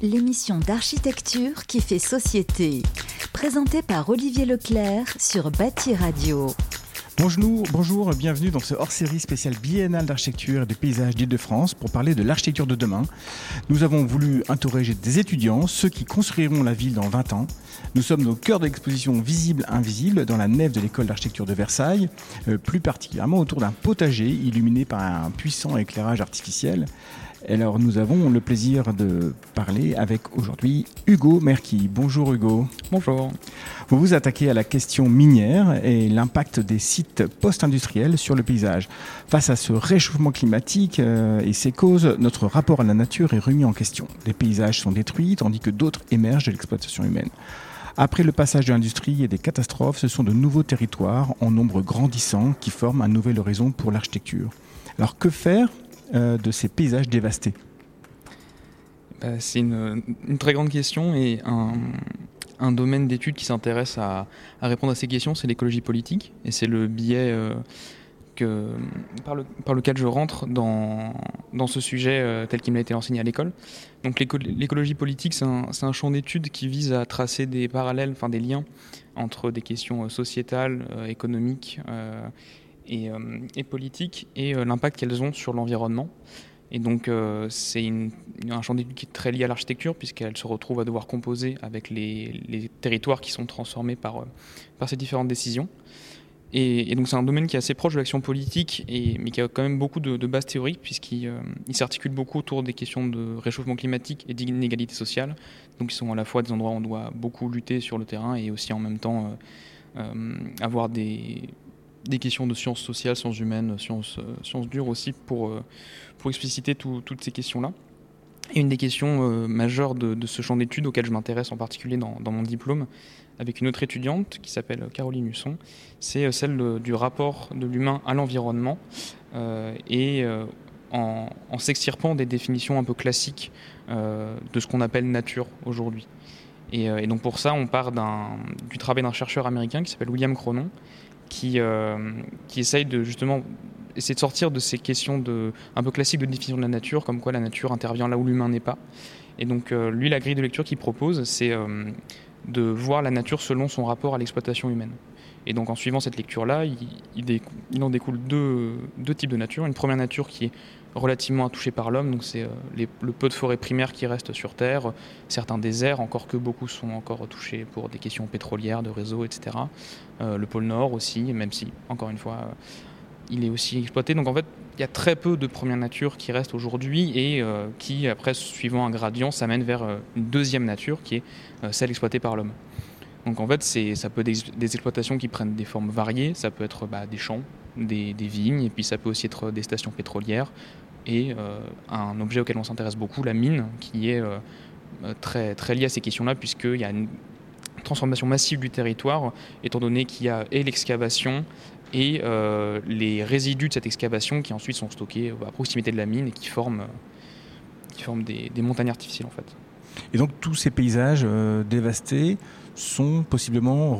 L'émission d'architecture qui fait société. Présentée par Olivier Leclerc sur Bâti Radio. Bonjour, bonjour, bienvenue dans ce hors-série spécial biennale d'architecture et de paysages d'Île-de-France pour parler de l'architecture de demain. Nous avons voulu interroger des étudiants, ceux qui construiront la ville dans 20 ans. Nous sommes au cœur de l'exposition Visible-Invisible dans la nef de l'école d'architecture de Versailles, euh, plus particulièrement autour d'un potager illuminé par un puissant éclairage artificiel. Alors nous avons le plaisir de parler avec aujourd'hui Hugo Merki. Bonjour Hugo. Bonjour. Vous vous attaquez à la question minière et l'impact des sites post-industriels sur le paysage. Face à ce réchauffement climatique euh, et ses causes, notre rapport à la nature est remis en question. Les paysages sont détruits tandis que d'autres émergent de l'exploitation humaine. Après le passage de l'industrie et des catastrophes, ce sont de nouveaux territoires en nombre grandissant qui forment un nouvel horizon pour l'architecture. Alors que faire euh, de ces paysages dévastés? Bah, C'est une, très grande question et un, domaine d'étude qui s'intéresse à, répondre à ces questions, c'est l'écologie politique. Et c'est le biais euh, par, lequel je rentre dans, ce sujet euh, tel qu'il m'a été enseigné à l'école. Donc l'écologie politique, c'est un, champ d'étude qui vise à tracer des parallèles, enfin des liens entre des questions sociétales, économiques et, euh, politiques et euh, l'impact qu'elles ont sur l'environnement. Et donc, euh, c'est un champ d'étude qui est très lié à l'architecture, puisqu'elle se retrouve à devoir composer avec les, territoires qui sont transformés par, par ces différentes décisions. Et, donc, c'est un domaine qui est assez proche de l'action politique, et, mais qui a quand même beaucoup de, de bases théoriques, puisqu'il s'articule beaucoup autour des questions de réchauffement climatique et d'inégalité sociale. Donc, ils sont à la fois des endroits où on doit beaucoup lutter sur le terrain et aussi en même temps avoir des, des questions de sciences sociales, sciences humaines, sciences, euh, sciences dures aussi pour, euh, pour expliciter toutes ces questions-là. Et une des questions euh, majeures de, ce champ d'études auquel je m'intéresse en particulier dans, mon diplôme, avec une autre étudiante qui s'appelle Caroline Husson, c'est celle du rapport de l'humain à l'environnement et en, en s'extirpant des définitions un peu classiques de ce qu'on appelle nature aujourd'hui. Et, et, donc pour ça, on part du travail d'un chercheur américain qui s'appelle William Cronon, qui, euh, qui essaye de justement essayer de sortir de ces questions de, un peu classiques de définition de la nature, comme quoi la nature intervient là où l'humain n'est pas. Et donc euh, lui, la grille de lecture qu'il propose, c'est euh, de voir la nature selon son rapport à l'exploitation humaine. Et donc en suivant cette lecture-là, il, en découle deux, types de nature. Une première nature qui est relativement touchée par l'homme, donc c'est le peu de forêts primaires qui restent sur Terre, certains déserts, encore que beaucoup sont encore touchés pour des questions pétrolières, de réseaux, etc. Euh, le pôle Nord aussi, même si, encore une fois, euh, il est aussi exploité. Donc en fait, il y a très peu de première nature qui restent aujourd'hui et euh, qui, après, suivant un gradient, s'amène vers une deuxième nature qui est celle exploitée par l'homme. Donc en fait, ça peut être des, exploitations qui prennent des formes variées. Ça peut être bah, des champs, des, vignes, et puis ça peut aussi être des stations pétrolières. Et un objet auquel on s'intéresse beaucoup, la mine, qui est très, très lié à ces questions-là, puisqu'il y a une transformation massive du territoire, étant donné qu'il y a et l'excavation et euh, les résidus de cette excavation qui ensuite sont stockés à proximité de la mine et qui forment, qui forment des, montagnes artificielles en fait. Et donc tous ces paysages euh, dévastés sont possiblement,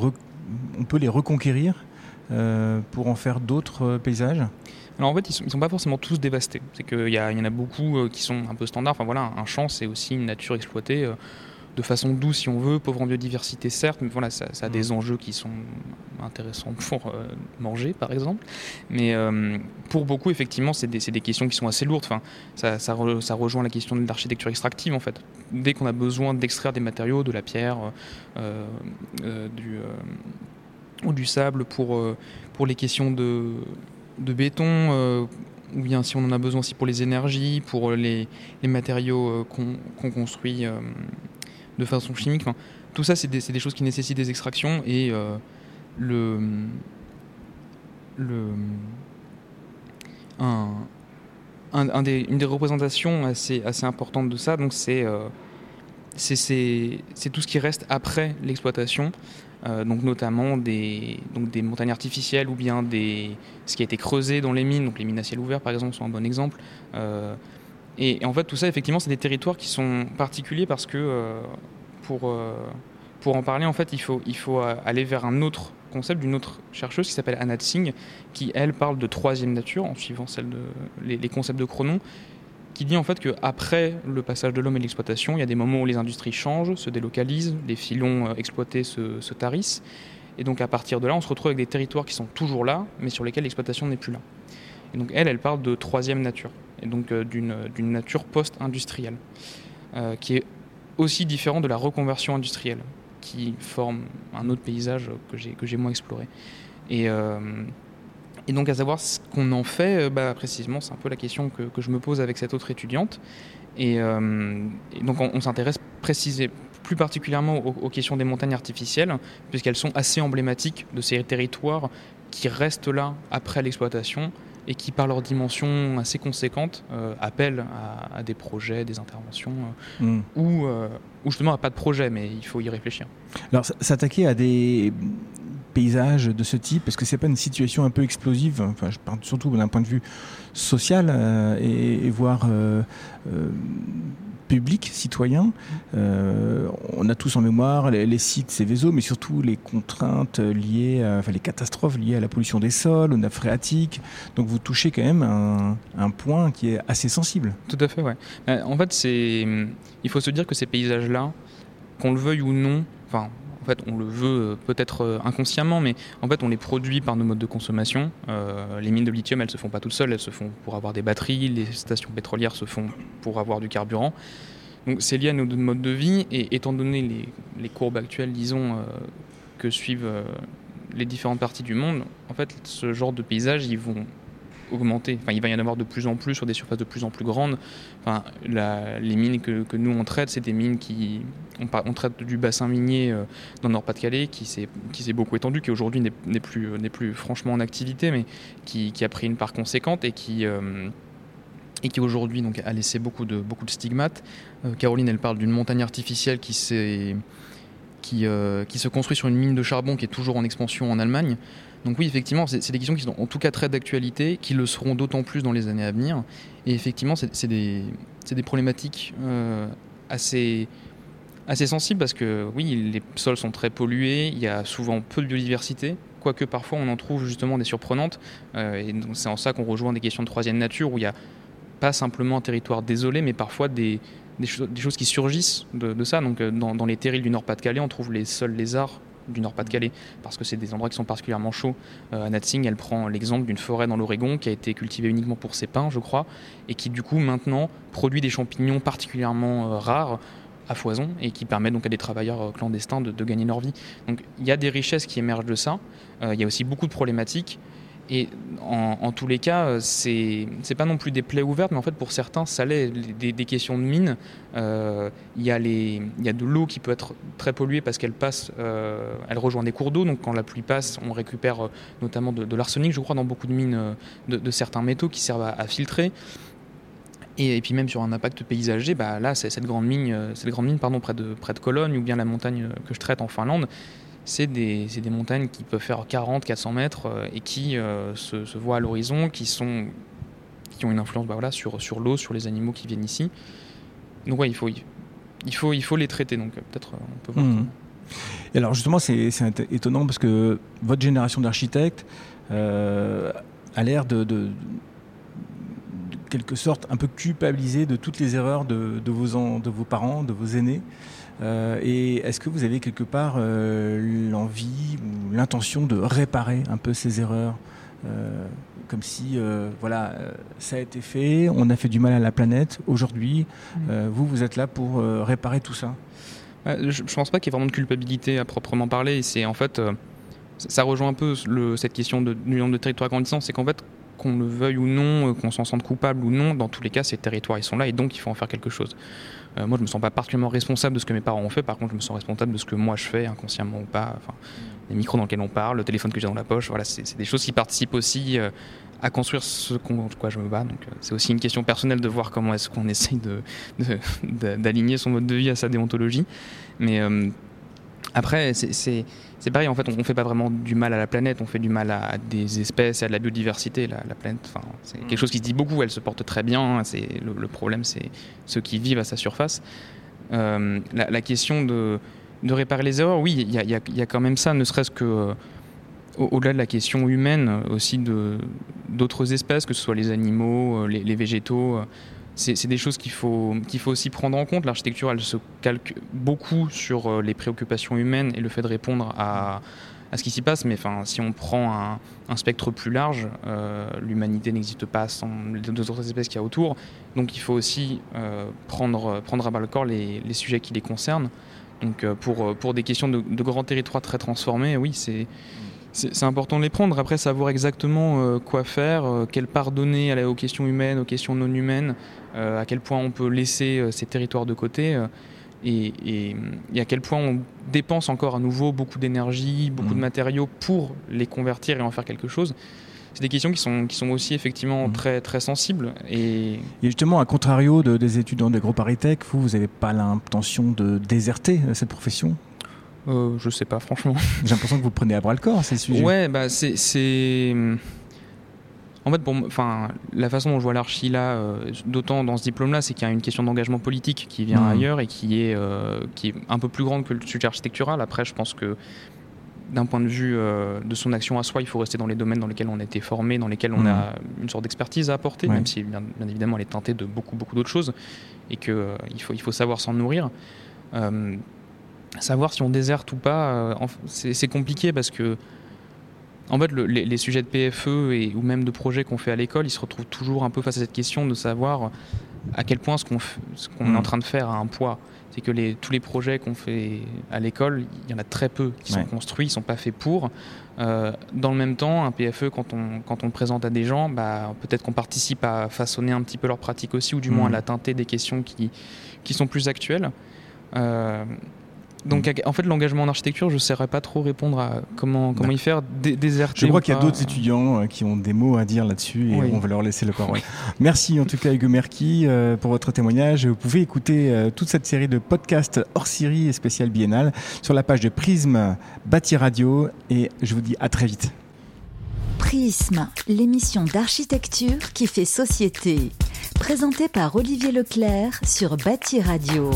on peut les reconquérir euh, pour en faire d'autres paysages? Alors en fait, ils ne sont, pas forcément tous dévastés. C'est qu'il y, y, en a beaucoup qui sont un peu standards. Enfin voilà, un champ, c'est aussi une nature exploitée de façon douce si on veut, pauvre en biodiversité certes, mais voilà, ça, a des mm. enjeux qui sont intéressants pour euh, manger par exemple. Mais euh, pour beaucoup, effectivement, c'est des, des, questions qui sont assez lourdes. Enfin, ça, ça, rejoint la question de l'architecture extractive en fait. Dès qu'on a besoin d'extraire des matériaux, de la pierre, euh, du, ou du sable pour, pour les questions de, de béton ou bien si on en a besoin aussi pour les énergies, pour les, les matériaux qu'on construit de façon chimique. tout ça, c'est des, choses qui nécessitent des extractions et euh, une des représentations assez, importantes de ça, euh, c'est tout ce qui reste après l'exploitation, euh, donc notamment des montagnes artificielles ou bien des, ce qui a été creusé dans les mines, donc les mines à ciel ouvert par exemple sont un bon exemple. Et, en fait, tout ça, effectivement, c'est des territoires qui sont particuliers parce que euh, pour, euh, pour en parler, en fait, il faut, il faut euh, aller vers un autre concept d'une autre chercheuse qui s'appelle Anna Singh, qui, elle, parle de troisième nature en suivant les, concepts de Cronon. qui dit en fait qu'après le passage de l'homme et l'exploitation, il y a des moments où les industries changent, se délocalisent, les filons exploités se, se tarissent, et donc à partir de là, on se retrouve avec des territoires qui sont toujours là, mais sur lesquels l'exploitation n'est plus là. Et donc elle, elle parle de troisième nature, et donc d'une nature post-industrielle, qui est aussi différent de la reconversion industrielle, qui forme un autre paysage que j'ai moins exploré. Et, euh, et, donc à savoir ce qu'on en fait, euh, bah, précisément, c'est un peu la question que, que, je me pose avec cette autre étudiante. Et, euh, donc on, s'intéresse précisément plus particulièrement aux, questions des montagnes artificielles, puisqu'elles sont assez emblématiques de ces territoires qui restent là après l'exploitation et qui, par leur dimension assez conséquente, euh, appellent à, des projets, des interventions, euh, hmm. ou, euh, ou, justement à pas de projet, mais il faut y réfléchir. Alors, s'attaquer à des paysages de ce type, est-ce que c'est pas une situation un peu explosive? Enfin, je parle surtout d'un point de vue social et, et, voir public, citoyen. Euh, on a tous en mémoire les, sites Céveso, mais surtout les contraintes liées, enfin les catastrophes liées à la pollution des sols, aux nappes phréatiques. Donc vous touchez quand même un, un point qui est assez sensible. Tout à fait, ouais. Euh, en fait, c'est, il faut se dire que ces paysages-là, qu'on le veuille ou non, enfin en fait, on le veut euh, peut-être euh, inconsciemment, mais en fait, on les produit par nos modes de consommation. Euh, les mines de lithium, elles se font pas toutes seules, elles se font pour avoir des batteries. Les stations pétrolières se font pour avoir du carburant. Donc, c'est lié à nos modes de vie. Et étant donné les, courbes actuelles, disons, que suivent les différentes parties du monde, en fait, ce genre de paysages, ils vont il va y en avoir de plus en plus sur des surfaces de plus en plus grandes. Les mines que, nous on traite, c'est des mines qui on, traite du bassin minier euh, dans le Nord-Pas-de-Calais qui s'est beaucoup étendu, qui aujourd'hui n'est plus n'est plus franchement en activité, mais qui, a pris une part conséquente et qui euh, aujourd'hui a laissé beaucoup de stigmates. Euh, Caroline, elle parle d'une montagne artificielle qui, se construit sur une mine de charbon qui est toujours en expansion en Allemagne. Donc oui, effectivement, c'est des questions qui sont en tout cas très d'actualité, qui le seront d'autant plus dans les années à venir. Et effectivement, c'est des, problématiques euh, assez, sensibles parce que oui, les sols sont très pollués, il y a souvent peu de biodiversité, quoique parfois on en trouve justement des surprenantes. Euh, et c'est en ça qu'on rejoint des questions de troisième nature où il n'y a pas simplement un territoire désolé, mais parfois des, des, choses qui surgissent de, ça. Donc euh, dans, dans les terrils du Nord-Pas-de-Calais, on trouve les sols lézards du Nord-Pas-de-Calais, parce que c'est des endroits qui sont particulièrement chauds. Euh, Natsing, elle prend l'exemple d'une forêt dans l'Oregon qui a été cultivée uniquement pour ses pins, je crois, et qui du coup maintenant produit des champignons particulièrement euh, rares à foison et qui permet donc à des travailleurs euh, clandestins de, de gagner leur vie. Donc il y a des richesses qui émergent de ça, il y a aussi beaucoup de problématiques. Et en, tous les cas, euh, c'est pas non plus des plaies ouvertes, mais en fait pour certains, ça l'est. Des, questions de mine, euh, il y, a les, y a de l'eau qui peut être très polluée parce qu'elle passe, euh, elle rejoint des cours d'eau. Donc quand la pluie passe, on récupère notamment de, l'arsenic, je crois, dans beaucoup de mines de, certains métaux qui servent à, filtrer. Et, puis même sur un impact paysager, bah là, cette grande mine, cette grande mine pardon, près, de, près de Cologne ou bien la montagne que je traite en Finlande, c'est des, des, montagnes qui peuvent faire 40, 400 mètres euh, et qui euh, se, se, voient à l'horizon, qui, sont, qui ont une influence bah voilà, sur, sur l'eau, sur les animaux qui viennent ici. Donc ouais, il faut, il faut, il faut les traiter. Donc euh, peut-être on peut voir. Mmh. Et alors justement, c'est étonnant parce que votre génération d'architectes euh, a l'air de, de, de, quelque sorte un peu culpabiliser de toutes les erreurs de, de, vos, de vos parents, de vos aînés. Euh, et est-ce que vous avez quelque part euh, l'envie ou l'intention de réparer un peu ces erreurs euh, comme si voilà ça a été fait, on a fait du mal à la planète. Aujourd'hui, mmh. vous vous êtes là pour réparer tout ça? je ne pense pas qu'il y ait vraiment de culpabilité à proprement parler. C'est en fait ça rejoint un peu le, cette question de, du nombre de territoires grandissants, c'est qu'en fait qu'on le veuille ou non, qu'on s'en sente coupable ou non, dans tous les cas, ces territoires, ils sont là et donc il faut en faire quelque chose. Euh, moi, je me sens pas particulièrement responsable de ce que mes parents ont fait. Par contre, je me sens responsable de ce que moi je fais, inconsciemment ou pas. Enfin, les micros dans lesquels on parle, le téléphone que j'ai dans la poche. Voilà, c'est des choses qui participent aussi euh, à construire ce contre quoi je me bats. Donc, euh, c'est aussi une question personnelle de voir comment est-ce qu'on essaye d'aligner son mode de vie à sa déontologie. Mais après, c'est c'est pareil, en fait, on ne fait pas vraiment du mal à la planète, on fait du mal à, des espèces et à de la biodiversité. La, planète, enfin, c'est quelque mm. chose qui se dit beaucoup, elle se porte très bien. C'est le, problème, c'est ceux qui vivent à sa surface. Euh, la, question de, de, réparer les erreurs, oui, il y, y a, quand même ça, ne serait-ce que euh, au-delà de la question humaine, aussi de d'autres espèces, que ce soit les animaux, euh, les, végétaux. C'est des choses qu'il faut, qu'il faut aussi prendre en compte. L'architecture, elle se calque beaucoup sur les préoccupations humaines et le fait de répondre à, à ce qui s'y passe. Mais enfin, si on prend un, spectre plus large, l'humanité n'existe pas sans les deux autres espèces qu'il y a autour. Donc il faut aussi prendre, prendre à bas le corps les, les sujets qui les concernent. Donc pour, pour des questions de grands territoires très transformés, oui, c'est c'est important de les prendre. Après, savoir exactement euh, quoi faire, euh, quelle part donner aux questions humaines, aux questions non humaines, euh, à quel point on peut laisser ces territoires de côté. Et, à quel point on dépense encore à nouveau beaucoup d'énergie, beaucoup de mmh. matériaux pour les convertir et en faire quelque chose. C'est des questions qui sont, qui sont aussi effectivement mmh. très, très sensibles. Et... justement, à contrario de, des étudiants de ParisTech, vous, vous n'avez pas l'intention de déserter cette profession? Euh, je sais pas, franchement. J'ai l'impression que vous prenez à bras le corps ces sujets. Ouais, bah c'est. En fait, enfin, la façon dont je vois l'archi là, euh, d'autant dans ce diplôme-là, c'est qu'il y a une question d'engagement politique qui vient mmh. ailleurs et qui est, euh, qui est un peu plus grande que le sujet architectural. Après, je pense que d'un point de vue de son action à soi, il faut rester dans les domaines dans lesquels on a été formé, dans lesquels on mmh. a une sorte d'expertise à apporter, même si bien, évidemment elle est teintée de beaucoup, beaucoup d'autres choses et qu'il il, faut, il faut savoir s'en nourrir savoir si on déserte ou pas, euh, c'est compliqué parce que en fait, les, sujets de PFE et, ou même de projets qu'on fait à l'école, ils se retrouvent toujours un peu face à cette question de savoir à quel point ce qu'on est en mm. train de faire a un poids. C'est que les, tous les projets qu'on fait à l'école, il y en a très peu qui sont construits, ils ne sont pas faits pour. Euh, dans le même temps, un PFE, quand on, quand on le présente à des gens, bah, peut-être qu'on participe à façonner un petit peu leur pratique aussi, ou du moins à mm. la teinter des questions qui, qui sont plus actuelles. Euh, donc mm. en fait l'engagement en architecture, je ne saurais pas trop répondre à comment, comment y faire, déserter. Je crois qu'il y a d'autres étudiants euh, qui ont des mots à dire là-dessus et on va leur laisser le parole. Merci en tout cas Hugo Merki euh, pour votre témoignage. Vous pouvez écouter euh, toute cette série de podcasts hors série et spécial biennale sur la page de Prisme Bâti Radio et je vous dis à très vite. Prisme, l'émission d'architecture qui fait société. Présentée par Olivier Leclerc sur Bâti Radio.